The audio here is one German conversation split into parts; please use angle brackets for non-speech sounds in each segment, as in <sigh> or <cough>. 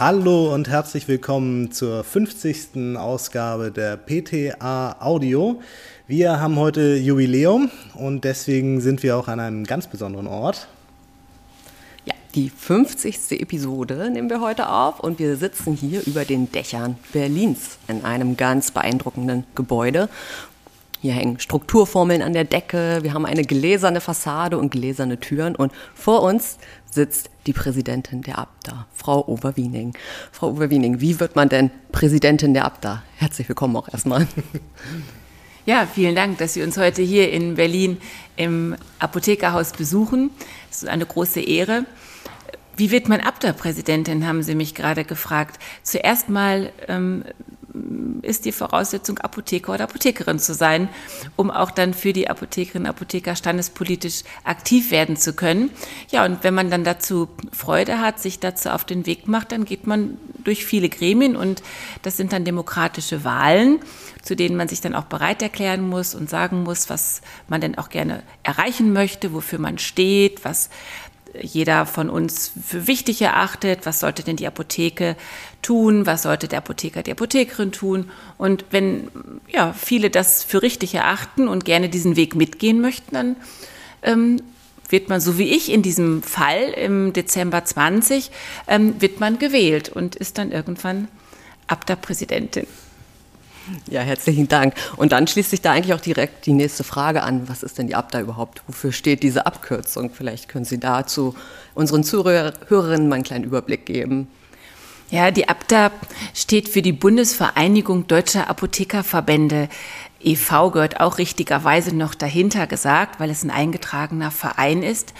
Hallo und herzlich willkommen zur 50. Ausgabe der PTA Audio. Wir haben heute Jubiläum und deswegen sind wir auch an einem ganz besonderen Ort. Ja, die 50. Episode nehmen wir heute auf und wir sitzen hier über den Dächern Berlins in einem ganz beeindruckenden Gebäude. Hier hängen Strukturformeln an der Decke, wir haben eine gläserne Fassade und gläserne Türen und vor uns sitzt die Präsidentin der ABDA, Frau Overwiening. Frau Overwiening, wie wird man denn Präsidentin der ABDA? Herzlich willkommen auch erstmal. <laughs> Ja, vielen Dank, dass Sie uns heute hier in Berlin im Apothekerhaus besuchen. Es ist eine große Ehre. Wie wird man ABDA-Präsidentin, haben Sie mich gerade gefragt. Zuerst mal ähm, ist die Voraussetzung, Apotheker oder Apothekerin zu sein, um auch dann für die Apothekerinnen und Apotheker standespolitisch aktiv werden zu können. Ja, und wenn man dann dazu Freude hat, sich dazu auf den Weg macht, dann geht man durch viele Gremien und das sind dann demokratische Wahlen, zu denen man sich dann auch bereit erklären muss und sagen muss, was man denn auch gerne erreichen möchte, wofür man steht, was jeder von uns für wichtig erachtet. Was sollte denn die Apotheke tun? Was sollte der Apotheker, die Apothekerin tun? Und wenn ja, viele das für richtig erachten und gerne diesen Weg mitgehen möchten, dann ähm, wird man, so wie ich in diesem Fall im Dezember 20, ähm, wird man gewählt und ist dann irgendwann Abda-Präsidentin. Ja, herzlichen Dank. Und dann schließt sich da eigentlich auch direkt die nächste Frage an. Was ist denn die ABDA überhaupt? Wofür steht diese Abkürzung? Vielleicht können Sie dazu unseren Zuhörerinnen mal einen kleinen Überblick geben. Ja, die ABDA steht für die Bundesvereinigung Deutscher Apothekerverbände. EV gehört auch richtigerweise noch dahinter gesagt, weil es ein eingetragener Verein ist.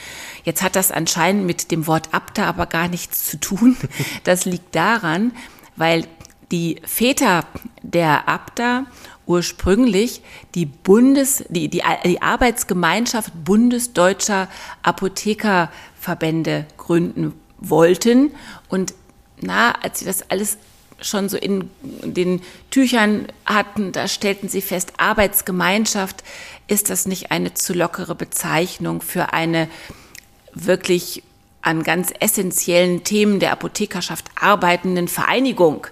Jetzt hat das anscheinend mit dem Wort ABDA aber gar nichts zu tun. <laughs> Das liegt daran, weil die Väter der Abda ursprünglich die Bundes, die, die, die Arbeitsgemeinschaft bundesdeutscher Apothekerverbände gründen wollten. Und na, als sie das alles schon so in den Tüchern hatten, da stellten sie fest, Arbeitsgemeinschaft ist das nicht eine zu lockere Bezeichnung für eine wirklich an ganz essentiellen Themen der Apothekerschaft arbeitenden Vereinigung.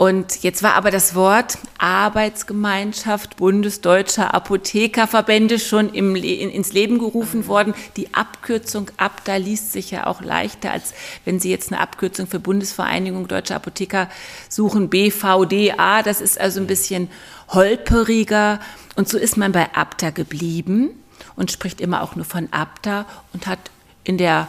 Und jetzt war aber das Wort Arbeitsgemeinschaft bundesdeutscher Apothekerverbände schon im, in, ins Leben gerufen worden. Die Abkürzung ABDA liest sich ja auch leichter, als wenn Sie jetzt eine Abkürzung für Bundesvereinigung Deutscher Apotheker suchen, BVDA. Das ist also ein bisschen holperiger. Und so ist man bei ABDA geblieben und spricht immer auch nur von ABDA und hat in der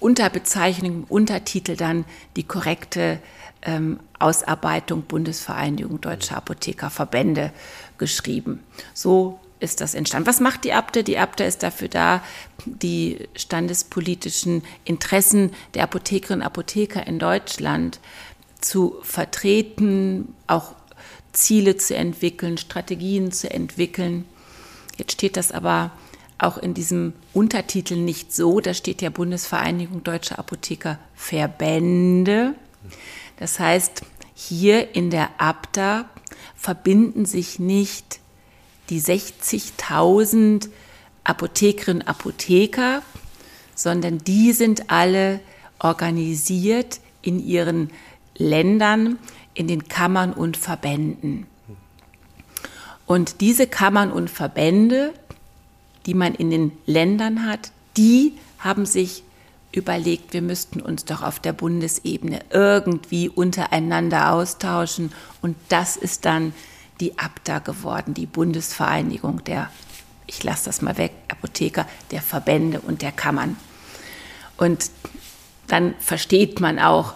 Unterbezeichnung, Untertitel dann die korrekte ähm, Ausarbeitung Bundesvereinigung Deutscher Apothekerverbände geschrieben. So ist das entstanden. Was macht die Abte? Die Abte ist dafür da, die standespolitischen Interessen der Apothekerinnen und Apotheker in Deutschland zu vertreten, auch Ziele zu entwickeln, Strategien zu entwickeln. Jetzt steht das aber auch in diesem Untertitel nicht so. Da steht ja Bundesvereinigung Deutscher Apothekerverbände. Das heißt, hier in der Abda verbinden sich nicht die 60.000 Apothekerinnen und Apotheker, sondern die sind alle organisiert in ihren Ländern, in den Kammern und Verbänden. Und diese Kammern und Verbände, die man in den Ländern hat, die haben sich überlegt, wir müssten uns doch auf der Bundesebene irgendwie untereinander austauschen. Und das ist dann die ABDA geworden, die Bundesvereinigung der, ich lasse das mal weg, Apotheker, der Verbände und der Kammern. Und dann versteht man auch,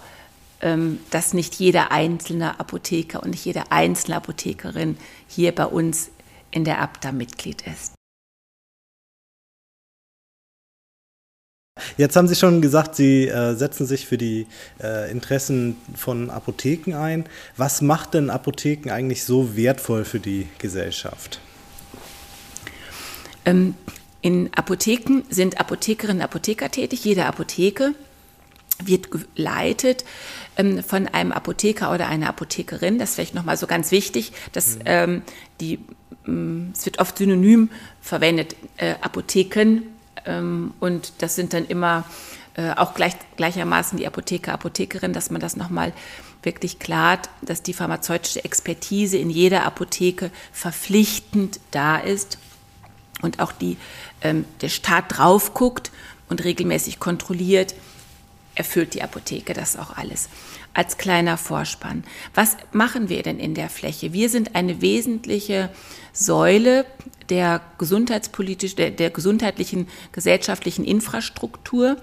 ähm, dass nicht jeder einzelne Apotheker und nicht jede einzelne Apothekerin hier bei uns in der ABDA Mitglied ist. Jetzt haben Sie schon gesagt, Sie äh, setzen sich für die äh, Interessen von Apotheken ein. Was macht denn Apotheken eigentlich so wertvoll für die Gesellschaft? Ähm, in Apotheken sind Apothekerinnen und Apotheker tätig. Jede Apotheke wird geleitet ähm, von einem Apotheker oder einer Apothekerin. Das ist vielleicht nochmal so ganz wichtig, dass mhm. ähm, die, ähm, es wird oft synonym verwendet, äh, Apotheken und das sind dann immer äh, auch gleich, gleichermaßen die Apotheker, Apothekerin, dass man das nochmal wirklich klar, dass die pharmazeutische Expertise in jeder Apotheke verpflichtend da ist und auch die, ähm, der Staat drauf guckt und regelmäßig kontrolliert, erfüllt die Apotheke das auch alles. Als kleiner Vorspann. Was machen wir denn in der Fläche? Wir sind eine wesentliche Säule der gesundheitspolitisch, der, der gesundheitlichen, gesellschaftlichen Infrastruktur.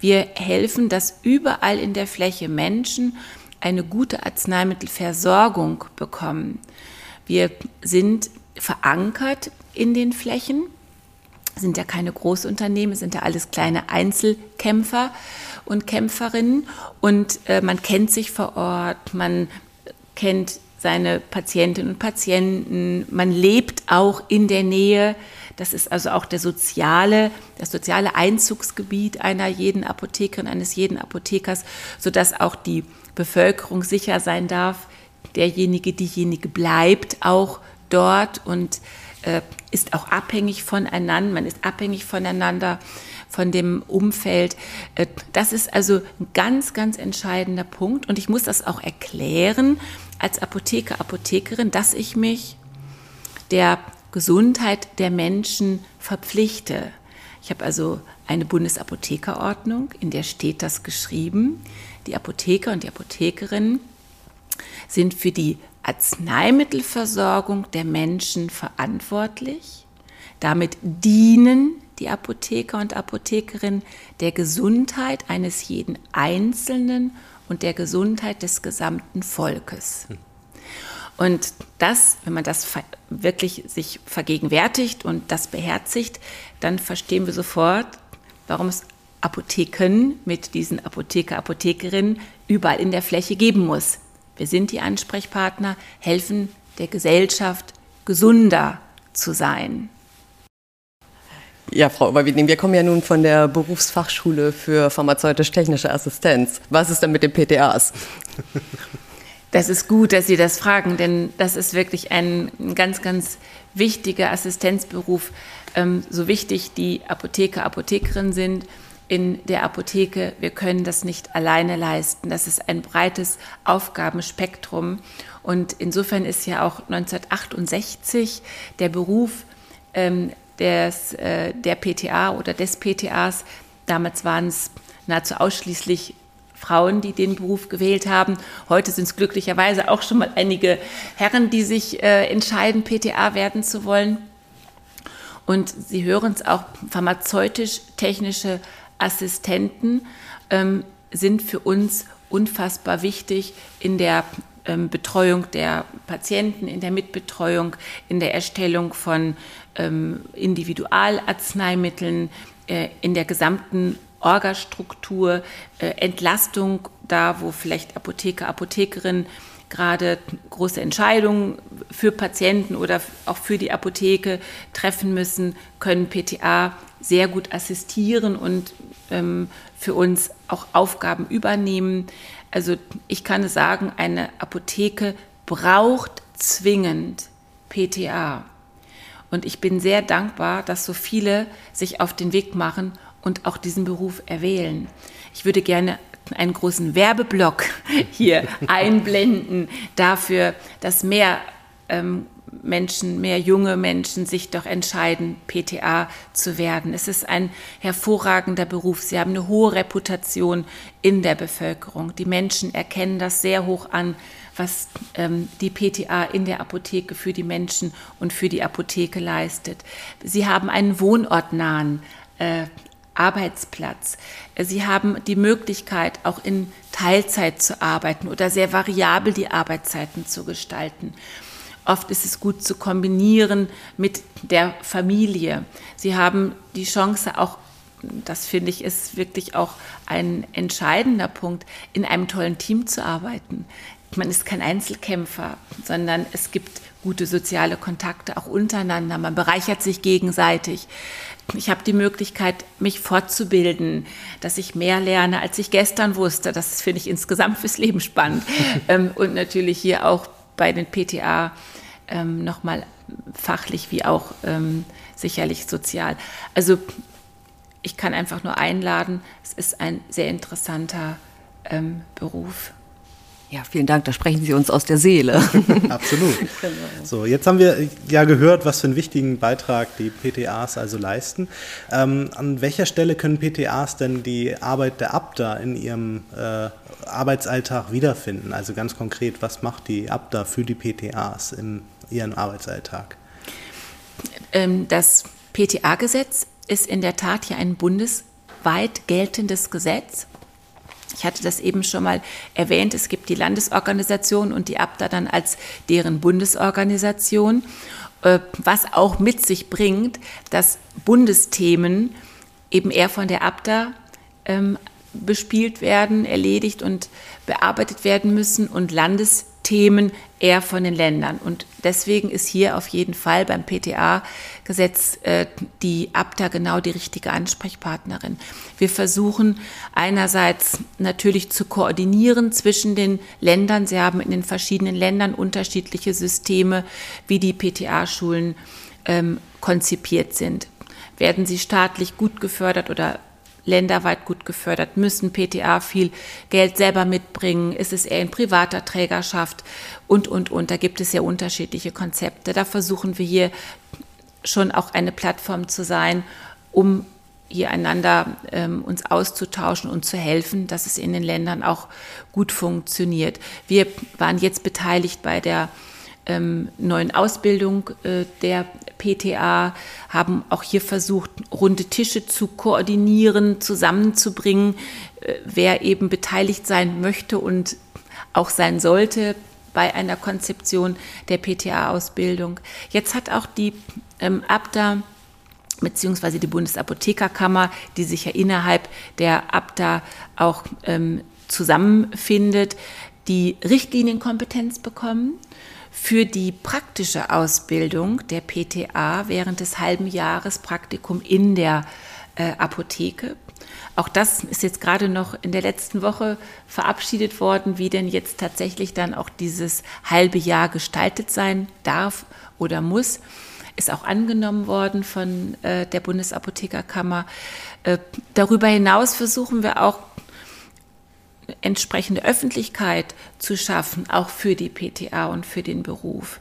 Wir helfen, dass überall in der Fläche Menschen eine gute Arzneimittelversorgung bekommen. Wir sind verankert in den Flächen, sind ja keine Großunternehmen, sind ja alles kleine Einzelkämpfer und Kämpferinnen. Und äh, man kennt sich vor Ort, man kennt seine Patientinnen und Patienten, man lebt auch in der Nähe. Das ist also auch der soziale, das soziale Einzugsgebiet einer jeden Apothekerin, eines jeden Apothekers, sodass auch die Bevölkerung sicher sein darf, derjenige, diejenige bleibt auch dort und äh, ist auch abhängig voneinander, man ist abhängig voneinander, von dem Umfeld. Äh, das ist also ein ganz, ganz entscheidender Punkt und ich muss das auch erklären als Apotheker, Apothekerin, dass ich mich der Gesundheit der Menschen verpflichte. Ich habe also eine Bundesapothekerordnung, in der steht das geschrieben. Die Apotheker und die Apothekerinnen sind für die Arzneimittelversorgung der Menschen verantwortlich. Damit dienen die Apotheker und Apothekerinnen der Gesundheit eines jeden Einzelnen und der Gesundheit des gesamten Volkes. Und das, wenn man das wirklich sich vergegenwärtigt und das beherzigt, dann verstehen wir sofort, warum es Apotheken mit diesen Apotheker, Apothekerinnen überall in der Fläche geben muss. Wir sind die Ansprechpartner, helfen der Gesellschaft, gesunder zu sein. Ja, Frau Oberwieding, wir kommen ja nun von der Berufsfachschule für pharmazeutisch-technische Assistenz. Was ist denn mit den PTAs? Das ist gut, dass Sie das fragen, denn das ist wirklich ein ganz, ganz wichtiger Assistenzberuf. Ähm, so wichtig die Apotheker, Apothekerinnen sind in der Apotheke, wir können das nicht alleine leisten. Das ist ein breites Aufgabenspektrum. Und insofern ist ja auch 1968 der Beruf ähm, des, äh, der PTA oder des PTAs, damals waren es nahezu ausschließlich Frauen, die den Beruf gewählt haben. Heute sind es glücklicherweise auch schon mal einige Herren, die sich äh, entscheiden, PTA werden zu wollen. Und Sie hören es auch, pharmazeutisch-technische Assistenten ähm, sind für uns unfassbar wichtig in der ähm, Betreuung der Patienten, in der Mitbetreuung, in der Erstellung von ähm, Individualarzneimitteln, äh, in der gesamten Orgastruktur, äh, Entlastung da, wo vielleicht Apotheker, Apothekerinnen gerade große Entscheidungen für Patienten oder auch für die Apotheke treffen müssen, können PTA sehr gut assistieren und ähm, für uns auch Aufgaben übernehmen. Also ich kann sagen, eine Apotheke braucht zwingend PTA. Und ich bin sehr dankbar, dass so viele sich auf den Weg machen und auch diesen Beruf erwählen. Ich würde gerne einen großen Werbeblock <laughs> hier einblenden dafür, dass mehr ähm, Menschen, mehr junge Menschen sich doch entscheiden, PTA zu werden. Es ist ein hervorragender Beruf. Sie haben eine hohe Reputation in der Bevölkerung. Die Menschen erkennen das sehr hoch an, was ähm, die PTA in der Apotheke für die Menschen und für die Apotheke leistet. Sie haben einen wohnortnahen äh, Arbeitsplatz. Sie haben die Möglichkeit, auch in Teilzeit zu arbeiten oder sehr variabel die Arbeitszeiten zu gestalten. Oft ist es gut zu kombinieren mit der Familie. Sie haben die Chance auch, das finde ich ist wirklich auch ein entscheidender Punkt, in einem tollen Team zu arbeiten. Man ist kein Einzelkämpfer, sondern es gibt gute soziale Kontakte auch untereinander. Man bereichert sich gegenseitig. Ich habe die Möglichkeit, mich fortzubilden, dass ich mehr lerne, als ich gestern wusste. Das finde ich insgesamt fürs Leben spannend. <laughs> Ähm, und natürlich hier auch bei den PTA ähm, nochmal fachlich wie auch ähm, sicherlich sozial. Also ich kann einfach nur einladen. Es ist ein sehr interessanter ähm, Beruf. Ja, vielen Dank, da sprechen Sie uns aus der Seele. <laughs> <laughs> Absolut. Genau. So, jetzt haben wir ja gehört, was für einen wichtigen Beitrag die PTAs also leisten. Ähm, an welcher Stelle können PTAs denn die Arbeit der ABDA in ihrem äh, Arbeitsalltag wiederfinden? Also ganz konkret, was macht die ABDA für die PTAs in ihrem Arbeitsalltag? Ähm, das PTA-Gesetz ist in der Tat hier ein bundesweit geltendes Gesetz. Ich hatte das eben schon mal erwähnt. Es gibt die Landesorganisation und die ABDA dann als deren Bundesorganisation, äh, was auch mit sich bringt, dass Bundesthemen eben eher von der ABDA ähm, bespielt werden, erledigt und bearbeitet werden müssen und Landesthemen eher von den Ländern. Und deswegen ist hier auf jeden Fall beim PTA-Gesetz äh, die ABDA genau die richtige Ansprechpartnerin. Wir versuchen einerseits natürlich zu koordinieren zwischen den Ländern. Sie haben in den verschiedenen Ländern unterschiedliche Systeme, wie die PTA-Schulen ähm, konzipiert sind. Werden sie staatlich gut gefördert oder länderweit gut gefördert, müssen PTA viel Geld selber mitbringen, ist es eher in privater Trägerschaft und, und, und. Da gibt es ja unterschiedliche Konzepte. Da versuchen wir hier schon auch eine Plattform zu sein, um hier einander ähm, uns auszutauschen und zu helfen, dass es in den Ländern auch gut funktioniert. Wir waren jetzt beteiligt bei der ähm, neuen Ausbildung äh, der PTA, haben auch hier versucht, runde Tische zu koordinieren, zusammenzubringen, äh, wer eben beteiligt sein möchte und auch sein sollte bei einer Konzeption der PTA-Ausbildung. Jetzt hat auch die ähm, ABDA beziehungsweise die Bundesapothekerkammer, die sich ja innerhalb der ABDA auch ähm, zusammenfindet, die Richtlinienkompetenz bekommen für die praktische Ausbildung der PTA während des halben Jahres Praktikum in der äh, Apotheke. Auch das ist jetzt gerade noch in der letzten Woche verabschiedet worden, wie denn jetzt tatsächlich dann auch dieses halbe Jahr gestaltet sein darf oder muss. Ist auch angenommen worden von äh, der Bundesapothekerkammer. Äh, darüber hinaus versuchen wir auch entsprechende Öffentlichkeit zu schaffen, auch für die PTA und für den Beruf.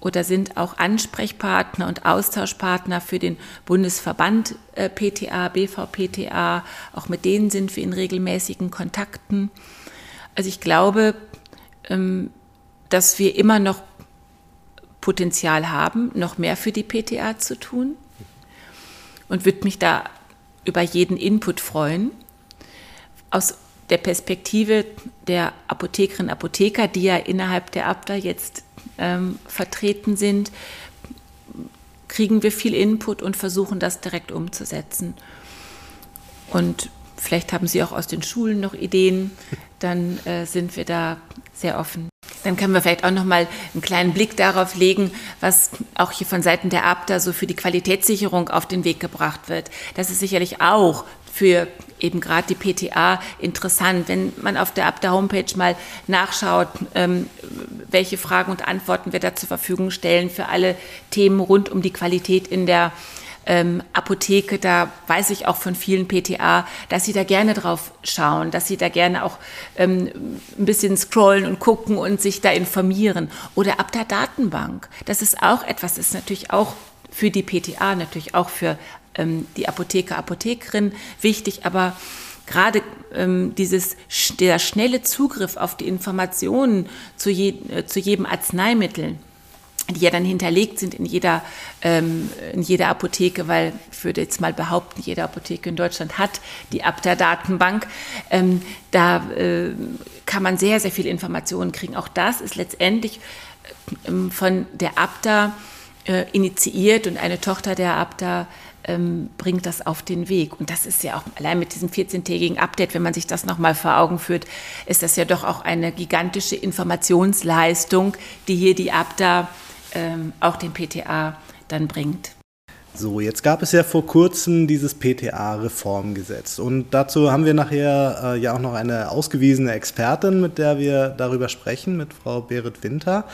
Oder sind auch Ansprechpartner und Austauschpartner für den Bundesverband äh, PTA, BVPTA. Auch mit denen sind wir in regelmäßigen Kontakten. Also ich glaube, ähm, dass wir immer noch Potenzial haben, noch mehr für die PTA zu tun und würde mich da über jeden Input freuen. Aus der Perspektive der Apothekerinnen und Apotheker, die ja innerhalb der ABDA jetzt ähm, vertreten sind, kriegen wir viel Input und versuchen das direkt umzusetzen. Und vielleicht haben Sie auch aus den Schulen noch Ideen, dann äh, sind wir da sehr offen. Dann können wir vielleicht auch noch mal einen kleinen Blick darauf legen, was auch hier von Seiten der ABDA so für die Qualitätssicherung auf den Weg gebracht wird. Das ist sicherlich auch für eben gerade die PTA interessant. Wenn man auf der Abda Homepage mal nachschaut, ähm, welche Fragen und Antworten wir da zur Verfügung stellen für alle Themen rund um die Qualität in der ähm, Apotheke, da weiß ich auch von vielen PTA, dass sie da gerne drauf schauen, dass sie da gerne auch ähm, ein bisschen scrollen und gucken und sich da informieren. Oder ab der Datenbank. Das ist auch etwas, das ist natürlich auch für die PTA, natürlich auch für ähm, die Apotheker, Apothekerin wichtig, aber gerade ähm, dieses, der schnelle Zugriff auf die Informationen zu, je, äh, zu jedem Arzneimittel, die ja dann hinterlegt sind in jeder, ähm, in jeder Apotheke, weil ich würde jetzt mal behaupten, jede Apotheke in Deutschland hat die Abda-Datenbank. Ähm, da äh, kann man sehr, sehr viele Informationen kriegen. Auch das ist letztendlich ähm, von der Abda äh, initiiert und eine Tochter der Abda ähm, bringt das auf den Weg. Und das ist ja auch allein mit diesem 14-tägigen Update, wenn man sich das nochmal vor Augen führt, ist das ja doch auch eine gigantische Informationsleistung, die hier die Abda ähm, auch den PTA dann bringt. So, jetzt gab es ja vor kurzem dieses PTA-Reformgesetz und dazu haben wir nachher äh, ja auch noch eine ausgewiesene Expertin, mit der wir darüber sprechen, mit Frau Berit Winter.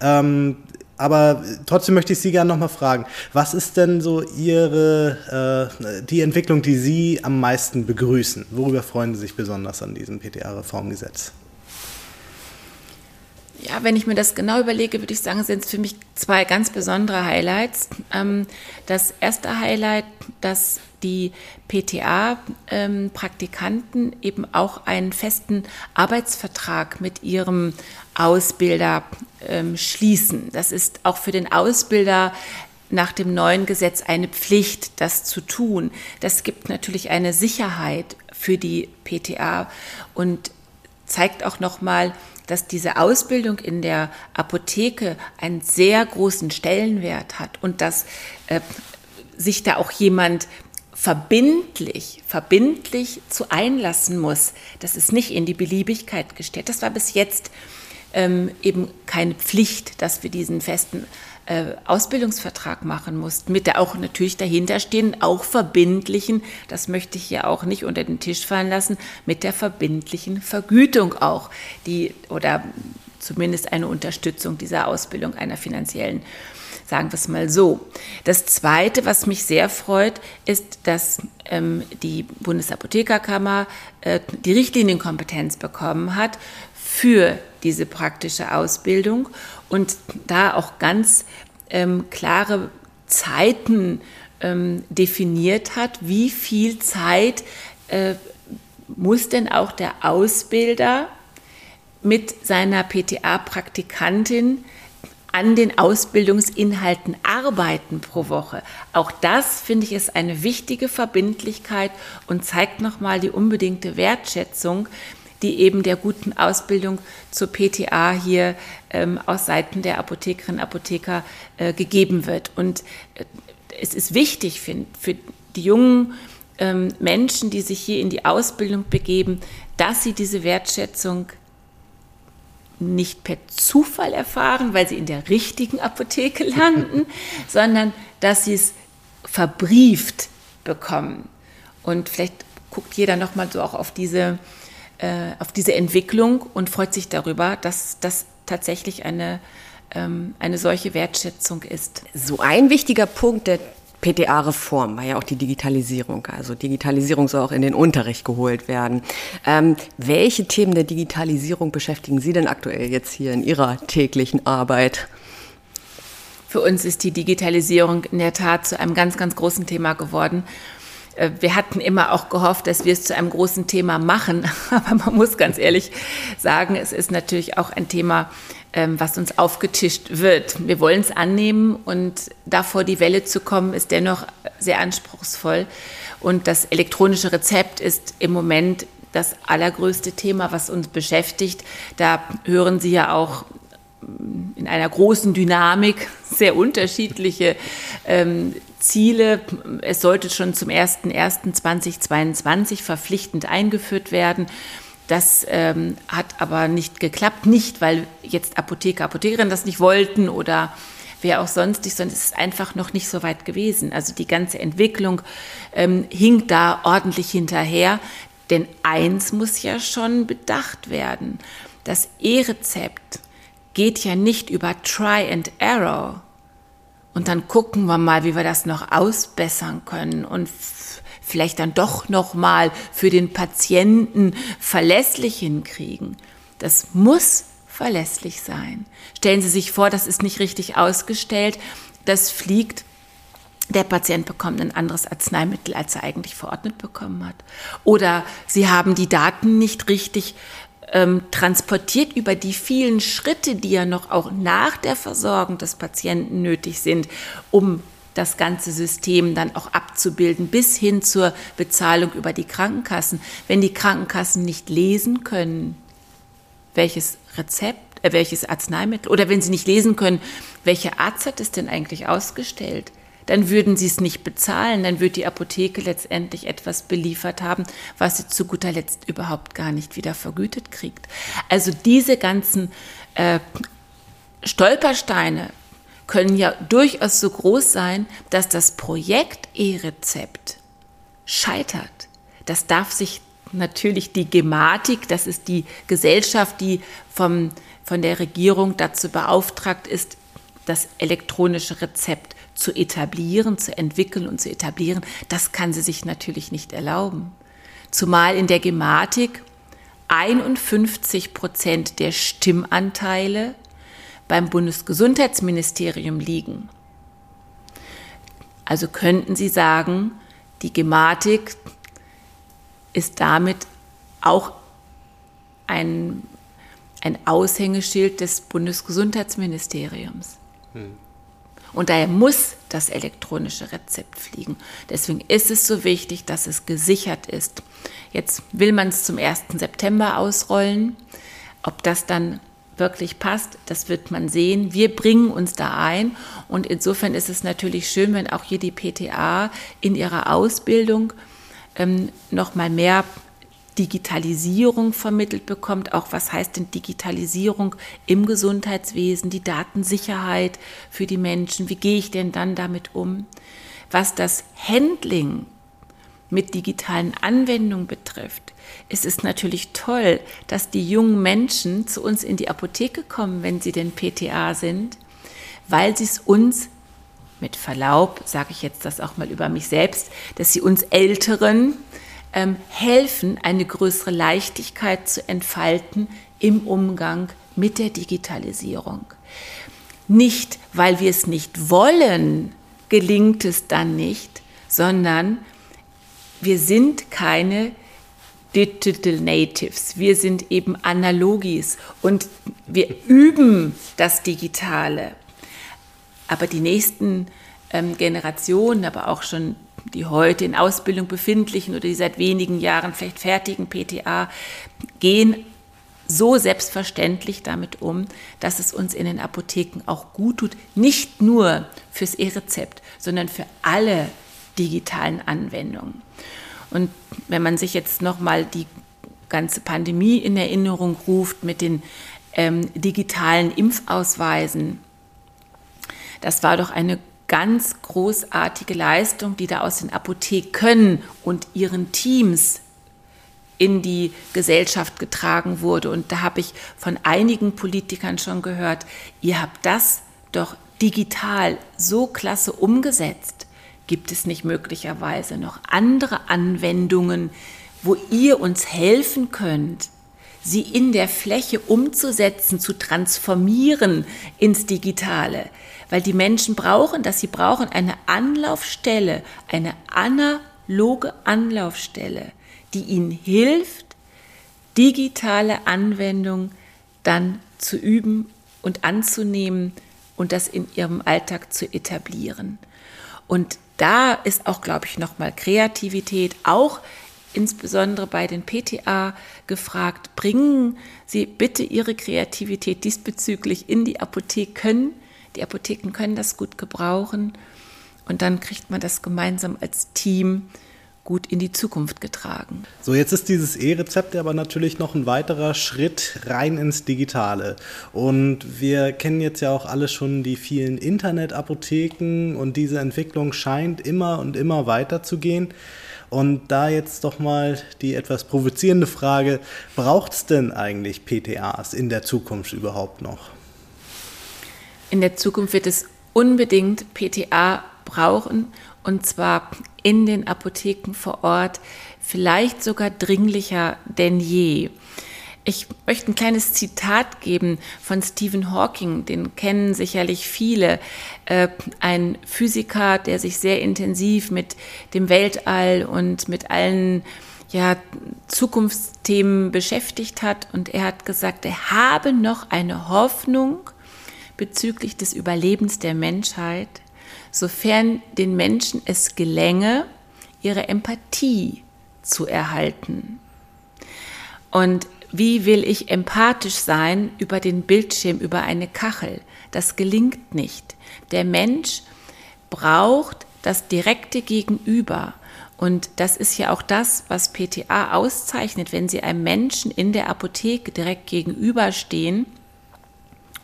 Ähm, aber trotzdem möchte ich Sie gerne nochmal fragen, was ist denn so Ihre, äh, die Entwicklung, die Sie am meisten begrüßen? Worüber freuen Sie sich besonders an diesem PTA-Reformgesetz? Ja, wenn ich mir das genau überlege, würde ich sagen, sind es für mich zwei ganz besondere Highlights. Ähm, das erste Highlight, dass die PTA-Praktikanten ähm, eben auch einen festen Arbeitsvertrag mit ihrem Ausbilder ähm, schließen. Das ist auch für den Ausbilder nach dem neuen Gesetz eine Pflicht, das zu tun. Das gibt natürlich eine Sicherheit für die PTA und zeigt auch nochmal, mal, dass diese Ausbildung in der Apotheke einen sehr großen Stellenwert hat und dass äh, sich da auch jemand verbindlich, verbindlich zu einlassen muss. Das ist nicht in die Beliebigkeit gestellt. Das war bis jetzt ähm, eben keine Pflicht, dass wir diesen festen äh, Ausbildungsvertrag machen mussten, mit der auch natürlich dahinter stehen, auch verbindlichen, das möchte ich hier auch nicht unter den Tisch fallen lassen, mit der verbindlichen Vergütung auch, die oder zumindest eine Unterstützung dieser Ausbildung einer finanziellen sagen wir es mal so. Das Zweite, was mich sehr freut, ist, dass ähm, die Bundesapothekerkammer äh, die Richtlinienkompetenz bekommen hat für diese praktische Ausbildung und da auch ganz ähm, klare Zeiten ähm, definiert hat, wie viel Zeit äh, muss denn auch der Ausbilder mit seiner PTA-Praktikantin an den Ausbildungsinhalten arbeiten pro Woche. Auch das finde ich ist eine wichtige Verbindlichkeit und zeigt nochmal die unbedingte Wertschätzung, die eben der guten Ausbildung zur PTA hier ähm, aus Seiten der Apothekerinnen und Apotheker äh, gegeben wird. Und äh, es ist wichtig für, für die jungen ähm, Menschen, die sich hier in die Ausbildung begeben, dass sie diese Wertschätzung nicht per Zufall erfahren, weil sie in der richtigen Apotheke <laughs> landen, sondern dass sie es verbrieft bekommen. Und vielleicht guckt jeder nochmal so auch auf diese äh, auf diese Entwicklung und freut sich darüber, dass das tatsächlich eine, ähm, eine solche Wertschätzung ist. So ein wichtiger Punkt der PTA-Reform war ja auch die Digitalisierung. Also Digitalisierung soll auch in den Unterricht geholt werden. Ähm, welche Themen der Digitalisierung beschäftigen Sie denn aktuell jetzt hier in Ihrer täglichen Arbeit? Für uns ist die Digitalisierung in der Tat zu einem ganz, ganz großen Thema geworden. Äh, wir hatten immer auch gehofft, dass wir es zu einem großen Thema machen. <laughs> Aber man muss ganz ehrlich sagen, es ist natürlich auch ein Thema, ähm, was uns aufgetischt wird. Wir wollen es annehmen und davor die Welle zu kommen, ist dennoch sehr anspruchsvoll. Und das elektronische Rezept ist im Moment das allergrößte Thema, was uns beschäftigt. Da hören Sie ja auch in einer großen Dynamik <laughs> sehr unterschiedliche ähm, Ziele. Es sollte schon zum 01.01.2022 verpflichtend eingeführt werden. Das ähm, hat aber nicht geklappt, nicht weil jetzt Apotheker, Apothekerinnen das nicht wollten oder wer auch sonstig, sondern es ist einfach noch nicht so weit gewesen. Also die ganze Entwicklung ähm, hinkt da ordentlich hinterher. Denn eins muss ja schon bedacht werden. Das E-Rezept geht ja nicht über Try and Error, und dann gucken wir mal, wie wir das noch ausbessern können und vielleicht dann doch noch mal für den Patienten verlässlich hinkriegen. Das muss verlässlich sein. Stellen Sie sich vor, das ist nicht richtig ausgestellt, das fliegt der Patient bekommt ein anderes Arzneimittel, als er eigentlich verordnet bekommen hat. Oder Sie haben die Daten nicht richtig ähm, transportiert über die vielen Schritte, die ja noch auch nach der Versorgung des Patienten nötig sind, um das ganze System dann auch abzubilden, bis hin zur Bezahlung über die Krankenkassen. Wenn die Krankenkassen nicht lesen können, welches Rezept, äh, welches Arzneimittel, oder wenn sie nicht lesen können, welcher Arzt hat es denn eigentlich ausgestellt, dann würden sie es nicht bezahlen, dann würde die Apotheke letztendlich etwas beliefert haben, was sie zu guter Letzt überhaupt gar nicht wieder vergütet kriegt. Also diese ganzen äh, Stolpersteine können ja durchaus so groß sein, dass das Projekt E-Rezept scheitert. Das darf sich natürlich die Gematik, das ist die Gesellschaft, die vom, von der Regierung dazu beauftragt ist, das elektronische Rezept zu etablieren, zu entwickeln und zu etablieren, das kann sie sich natürlich nicht erlauben. Zumal in der Gematik 51 Prozent der Stimmanteile beim Bundesgesundheitsministerium liegen. Also könnten Sie sagen, die Gematik ist damit auch ein, ein Aushängeschild des Bundesgesundheitsministeriums. Hm. Und daher muss das elektronische Rezept fliegen. Deswegen ist es so wichtig, dass es gesichert ist. Jetzt will man es zum 1. September ausrollen. Ob das dann wirklich passt, das wird man sehen. Wir bringen uns da ein und insofern ist es natürlich schön, wenn auch hier die PTA in ihrer Ausbildung ähm, noch mal mehr Digitalisierung vermittelt bekommt, auch was heißt denn Digitalisierung im Gesundheitswesen, die Datensicherheit für die Menschen, wie gehe ich denn dann damit um? Was das Handling mit digitalen Anwendungen betrifft, ist es natürlich toll, dass die jungen Menschen zu uns in die Apotheke kommen, wenn sie denn PTA sind, weil sie es uns mit Verlaub, sage ich jetzt das auch mal über mich selbst, dass sie uns Älteren ähm, helfen, eine größere Leichtigkeit zu entfalten im Umgang mit der Digitalisierung. Nicht, weil wir es nicht wollen, gelingt es dann nicht, sondern wir sind keine Digital Natives, wir sind eben Analogis und wir üben das Digitale. Aber die nächsten ähm, Generationen, aber auch schon die heute in Ausbildung befindlichen oder die seit wenigen Jahren vielleicht fertigen PTA, gehen so selbstverständlich damit um, dass es uns in den Apotheken auch gut tut, nicht nur fürs E-Rezept, sondern für alle digitalen Anwendungen. Und wenn man sich jetzt nochmal die ganze Pandemie in Erinnerung ruft mit den ähm, digitalen Impfausweisen, das war doch eine ganz großartige Leistung, die da aus den Apotheken und ihren Teams in die Gesellschaft getragen wurde. Und da habe ich von einigen Politikern schon gehört, ihr habt das doch digital so klasse umgesetzt. Gibt es nicht möglicherweise noch andere Anwendungen, wo ihr uns helfen könnt, sie in der Fläche umzusetzen, zu transformieren ins Digitale? Weil die Menschen brauchen das. Sie brauchen eine Anlaufstelle, eine analoge Anlaufstelle, die ihnen hilft, digitale Anwendungen dann zu üben und anzunehmen und das in ihrem Alltag zu etablieren. Und da ist auch, glaube ich, nochmal Kreativität, auch insbesondere bei den PTA gefragt. Bringen Sie bitte Ihre Kreativität diesbezüglich in die Apotheken die Apotheken können das gut gebrauchen und dann kriegt man das gemeinsam als Team gut in die Zukunft getragen. So, jetzt ist dieses E-Rezept aber natürlich noch ein weiterer Schritt rein ins Digitale. Und wir kennen jetzt ja auch alle schon die vielen Internetapotheken und diese Entwicklung scheint immer und immer weiter zu gehen. Und da jetzt doch mal die etwas provozierende Frage, braucht es denn eigentlich PTAs in der Zukunft überhaupt noch? In der Zukunft wird es unbedingt PTA brauchen und zwar in den Apotheken vor Ort, vielleicht sogar dringlicher denn je. Ich möchte ein kleines Zitat geben von Stephen Hawking, den kennen sicherlich viele, äh, ein Physiker, der sich sehr intensiv mit dem Weltall und mit allen ja, Zukunftsthemen beschäftigt hat. Und er hat gesagt, er habe noch eine Hoffnung, bezüglich des Überlebens der Menschheit, sofern den Menschen es gelänge, ihre Empathie zu erhalten. Und wie will ich empathisch sein über den Bildschirm, über eine Kachel? Das gelingt nicht. Der Mensch braucht das direkte Gegenüber. Und das ist ja auch das, was PTA auszeichnet, wenn Sie einem Menschen in der Apotheke direkt gegenüberstehen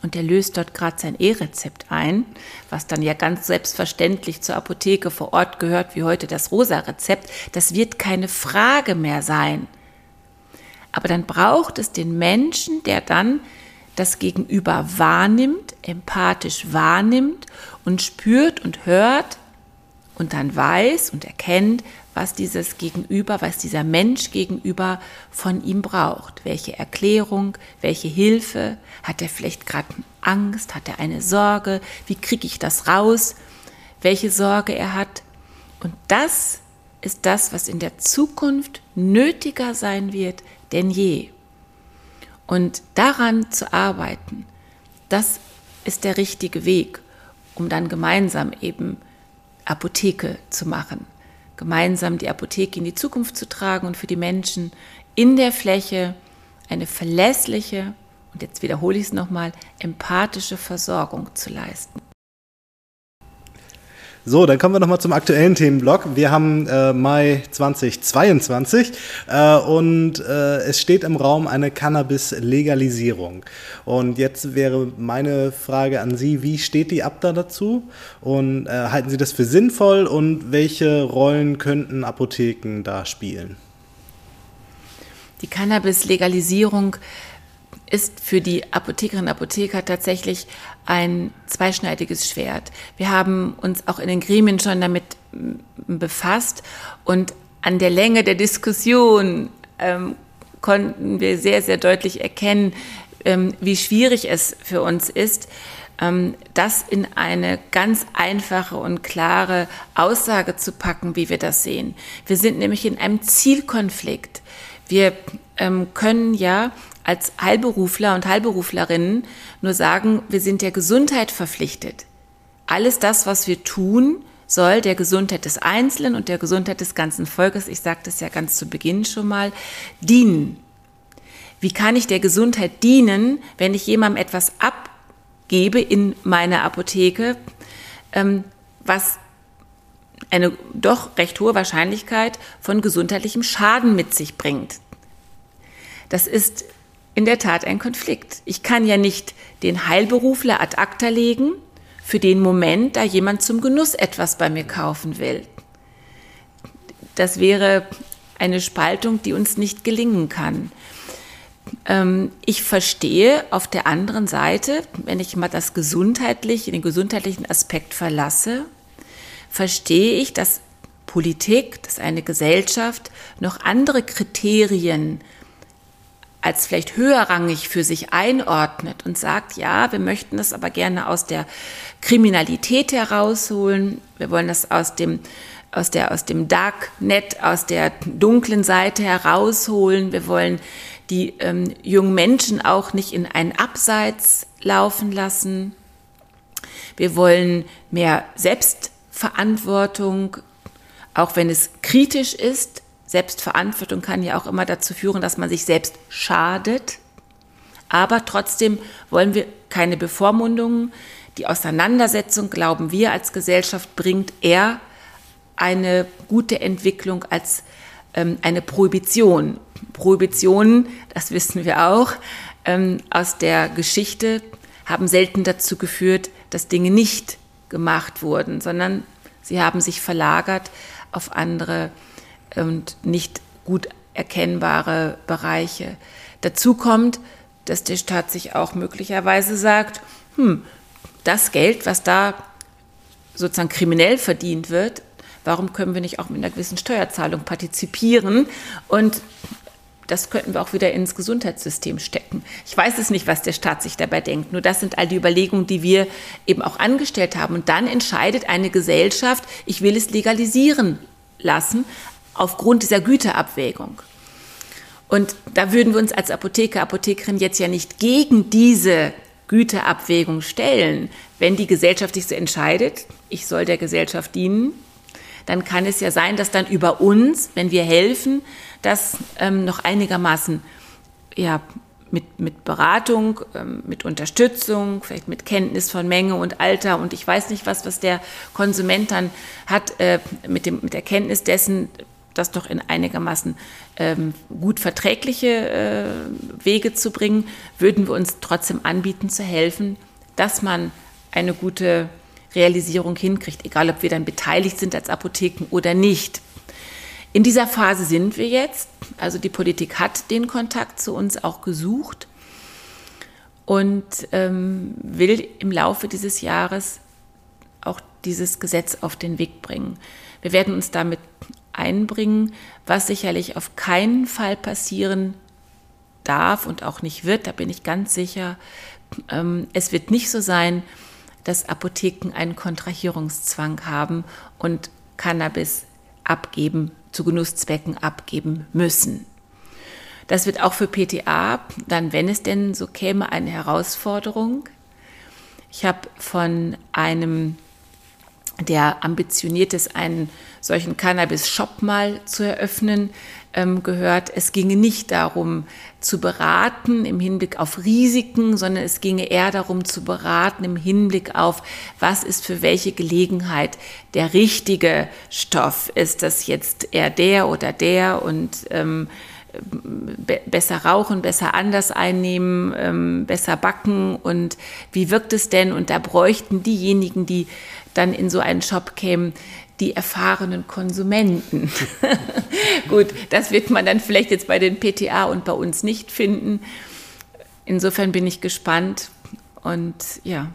und der löst dort gerade sein E-Rezept ein, was dann ja ganz selbstverständlich zur Apotheke vor Ort gehört, wie heute das Rosa-Rezept. Das wird keine Frage mehr sein. Aber dann braucht es den Menschen, der dann das Gegenüber wahrnimmt, empathisch wahrnimmt und spürt und hört und dann weiß und erkennt, was dieses Gegenüber, was dieser Mensch gegenüber von ihm braucht. Welche Erklärung, welche Hilfe, hat er vielleicht gerade Angst, hat er eine Sorge, wie kriege ich das raus, welche Sorge er hat. Und das ist das, was in der Zukunft nötiger sein wird denn je. Und daran zu arbeiten, das ist der richtige Weg, um dann gemeinsam eben Apotheke zu machen, gemeinsam die Apotheke in die Zukunft zu tragen und für die Menschen in der Fläche eine verlässliche, und jetzt wiederhole ich es nochmal, empathische Versorgung zu leisten. So, dann kommen wir nochmal zum aktuellen Themenblock. Wir haben äh, Mai 2022 äh, und äh, es steht im Raum eine Cannabis-Legalisierung. Und jetzt wäre meine Frage an Sie, wie steht die ABDA dazu? Und äh, halten Sie das für sinnvoll und welche Rollen könnten Apotheken da spielen? Die Cannabis-Legalisierung ist für die Apothekerinnen und Apotheker tatsächlich ein zweischneidiges Schwert. Wir haben uns auch in den Gremien schon damit befasst und an der Länge der Diskussion ähm, konnten wir sehr, sehr deutlich erkennen, ähm, wie schwierig es für uns ist, ähm, das in eine ganz einfache und klare Aussage zu packen, wie wir das sehen. Wir sind nämlich in einem Zielkonflikt. Wir ähm, können ja als Heilberufler und Heilberuflerinnen nur sagen, wir sind der Gesundheit verpflichtet. Alles das, was wir tun, soll der Gesundheit des Einzelnen und der Gesundheit des ganzen Volkes, ich sagte es ja ganz zu Beginn schon mal, dienen. Wie kann ich der Gesundheit dienen, wenn ich jemandem etwas abgebe in meine Apotheke, ähm, was eine doch recht hohe Wahrscheinlichkeit von gesundheitlichem Schaden mit sich bringt? Das ist in der Tat ein Konflikt. Ich kann ja nicht den Heilberufler ad acta legen für den Moment, da jemand zum Genuss etwas bei mir kaufen will. Das wäre eine Spaltung, die uns nicht gelingen kann. Ähm, ich verstehe auf der anderen Seite, wenn ich mal das gesundheitliche, den gesundheitlichen Aspekt verlasse, verstehe ich, dass Politik, dass eine Gesellschaft noch andere Kriterien als vielleicht höherrangig für sich einordnet und sagt, ja, wir möchten das aber gerne aus der Kriminalität herausholen, wir wollen das aus dem aus der aus dem Darknet, aus der dunklen Seite herausholen, wir wollen die ähm, jungen Menschen auch nicht in einen Abseits laufen lassen. Wir wollen mehr Selbstverantwortung, auch wenn es kritisch ist, Selbstverantwortung kann ja auch immer dazu führen, dass man sich selbst schadet. Aber trotzdem wollen wir keine Bevormundungen. Die Auseinandersetzung, glauben wir als Gesellschaft, bringt eher eine gute Entwicklung als ähm, eine Prohibition. Prohibitionen, das wissen wir auch, ähm, aus der Geschichte haben selten dazu geführt, dass Dinge nicht gemacht wurden, sondern sie haben sich verlagert auf andere und nicht gut erkennbare Bereiche. Dazu kommt, dass der Staat sich auch möglicherweise sagt, hm, das Geld, was da sozusagen kriminell verdient wird, warum können wir nicht auch mit einer gewissen Steuerzahlung partizipieren? Und das könnten wir auch wieder ins Gesundheitssystem stecken. Ich weiß es nicht, was der Staat sich dabei denkt. Nur das sind all die Überlegungen, die wir eben auch angestellt haben. Und dann entscheidet eine Gesellschaft, ich will es legalisieren lassen, aufgrund dieser Güterabwägung. Und da würden wir uns als Apotheker, Apothekerin jetzt ja nicht gegen diese Güterabwägung stellen. Wenn die Gesellschaft sich so entscheidet, ich soll der Gesellschaft dienen, dann kann es ja sein, dass dann über uns, wenn wir helfen, das ähm, noch einigermaßen ja, mit, mit Beratung, ähm, mit Unterstützung, vielleicht mit Kenntnis von Menge und Alter und ich weiß nicht was, was der Konsument dann hat, äh, mit, dem, mit der Kenntnis dessen, das doch in einigermaßen ähm, gut verträgliche äh, Wege zu bringen, würden wir uns trotzdem anbieten zu helfen, dass man eine gute Realisierung hinkriegt, egal ob wir dann beteiligt sind als Apotheken oder nicht. In dieser Phase sind wir jetzt. Also die Politik hat den Kontakt zu uns auch gesucht. und ähm, will im Laufe dieses Jahres auch dieses Gesetz auf den Weg bringen. Wir werden uns damit einbringen, was sicherlich auf keinen Fall passieren darf und auch nicht wird, da bin ich ganz sicher. Ähm, es wird nicht so sein, dass Apotheken einen Kontrahierungszwang haben und Cannabis abgeben, zu Genusszwecken abgeben müssen. Das wird auch für PTA, dann wenn es denn so käme, eine Herausforderung. Ich habe von einem, der ambitioniert ist, einen solchen Cannabis-Shop mal zu eröffnen, ähm, gehört, es ginge nicht darum zu beraten im Hinblick auf Risiken, sondern es ginge eher darum zu beraten im Hinblick auf, was ist für welche Gelegenheit der richtige Stoff. Ist das jetzt eher der oder der und ähm, be besser rauchen, besser anders einnehmen, ähm, besser backen und wie wirkt es denn? Und da bräuchten diejenigen, die dann in so einen Shop kämen, die erfahrenen Konsumenten. <laughs> Gut, das wird man dann vielleicht jetzt bei den PTA und bei uns nicht finden. Insofern bin ich gespannt und ja,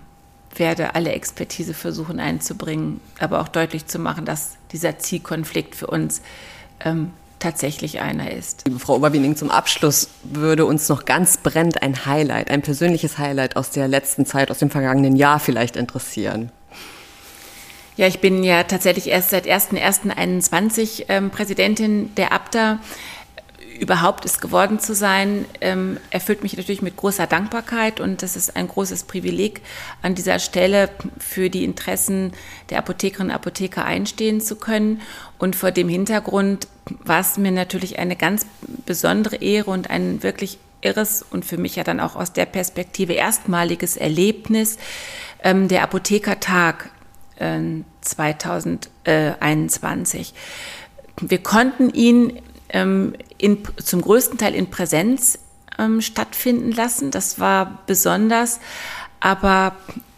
werde alle Expertise versuchen einzubringen, aber auch deutlich zu machen, dass dieser Zielkonflikt für uns ähm, tatsächlich einer ist. Liebe Frau Oberwiening, zum Abschluss würde uns noch ganz brennend ein Highlight, ein persönliches Highlight aus der letzten Zeit, aus dem vergangenen Jahr vielleicht interessieren. Ja, ich bin ja tatsächlich erst seit 1.1.21 ähm, Präsidentin der ABDA. Überhaupt es geworden zu sein, ähm, erfüllt mich natürlich mit großer Dankbarkeit und das ist ein großes Privileg, an dieser Stelle für die Interessen der Apothekerinnen und Apotheker einstehen zu können. Und vor dem Hintergrund war es mir natürlich eine ganz besondere Ehre und ein wirklich irres und für mich ja dann auch aus der Perspektive erstmaliges Erlebnis, ähm, der Apothekertag 2021. Wir konnten ihn ähm, in, zum größten Teil in Präsenz ähm, stattfinden lassen. Das war besonders, aber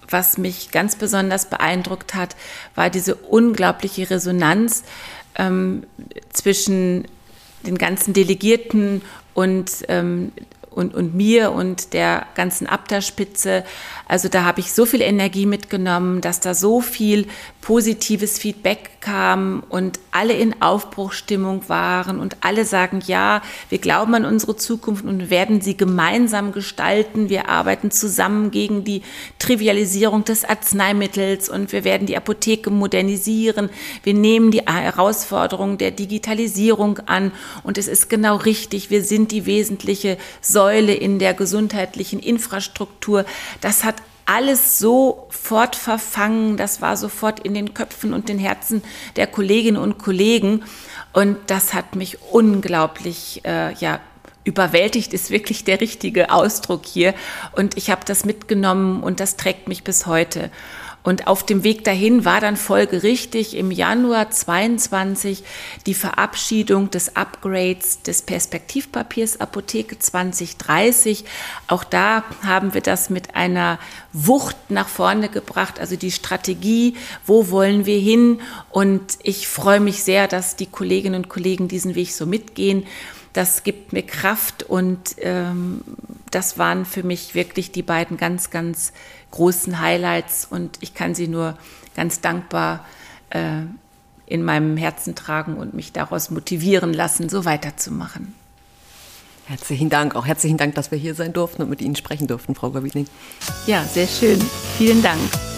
was mich ganz besonders beeindruckt hat, war diese unglaubliche Resonanz ähm, zwischen den ganzen Delegierten und ähm, und, und mir und der ganzen Abterspitze. Also da habe ich so viel Energie mitgenommen, dass da so viel positives Feedback kam und alle in Aufbruchstimmung waren und alle sagen, ja, wir glauben an unsere Zukunft und werden sie gemeinsam gestalten. Wir arbeiten zusammen gegen die Trivialisierung des Arzneimittels und wir werden die Apotheke modernisieren. Wir nehmen die Herausforderung der Digitalisierung an und es ist genau richtig. Wir sind die wesentliche Säule in der gesundheitlichen Infrastruktur. Das hat alles sofort verfangen. Das war sofort in den Köpfen und den Herzen der Kolleginnen und Kollegen. Und das hat mich unglaublich, äh, ja, überwältigt ist wirklich der richtige Ausdruck hier. Und ich habe das mitgenommen und das trägt mich bis heute. Und auf dem Weg dahin war dann folgerichtig im Januar 22 die Verabschiedung des Upgrades des Perspektivpapiers Apotheke 2030. Auch da haben wir das mit einer Wucht nach vorne gebracht, also die Strategie, wo wollen wir hin? Und ich freue mich sehr, dass die Kolleginnen und Kollegen diesen Weg so mitgehen. Das gibt mir Kraft und ähm, das waren für mich wirklich die beiden ganz, ganz großen Highlights und ich kann sie nur ganz dankbar äh, in meinem Herzen tragen und mich daraus motivieren lassen, so weiterzumachen. Herzlichen Dank, auch herzlichen Dank, dass wir hier sein durften und mit Ihnen sprechen durften, Frau Gawidling. Ja, sehr schön. Vielen Dank.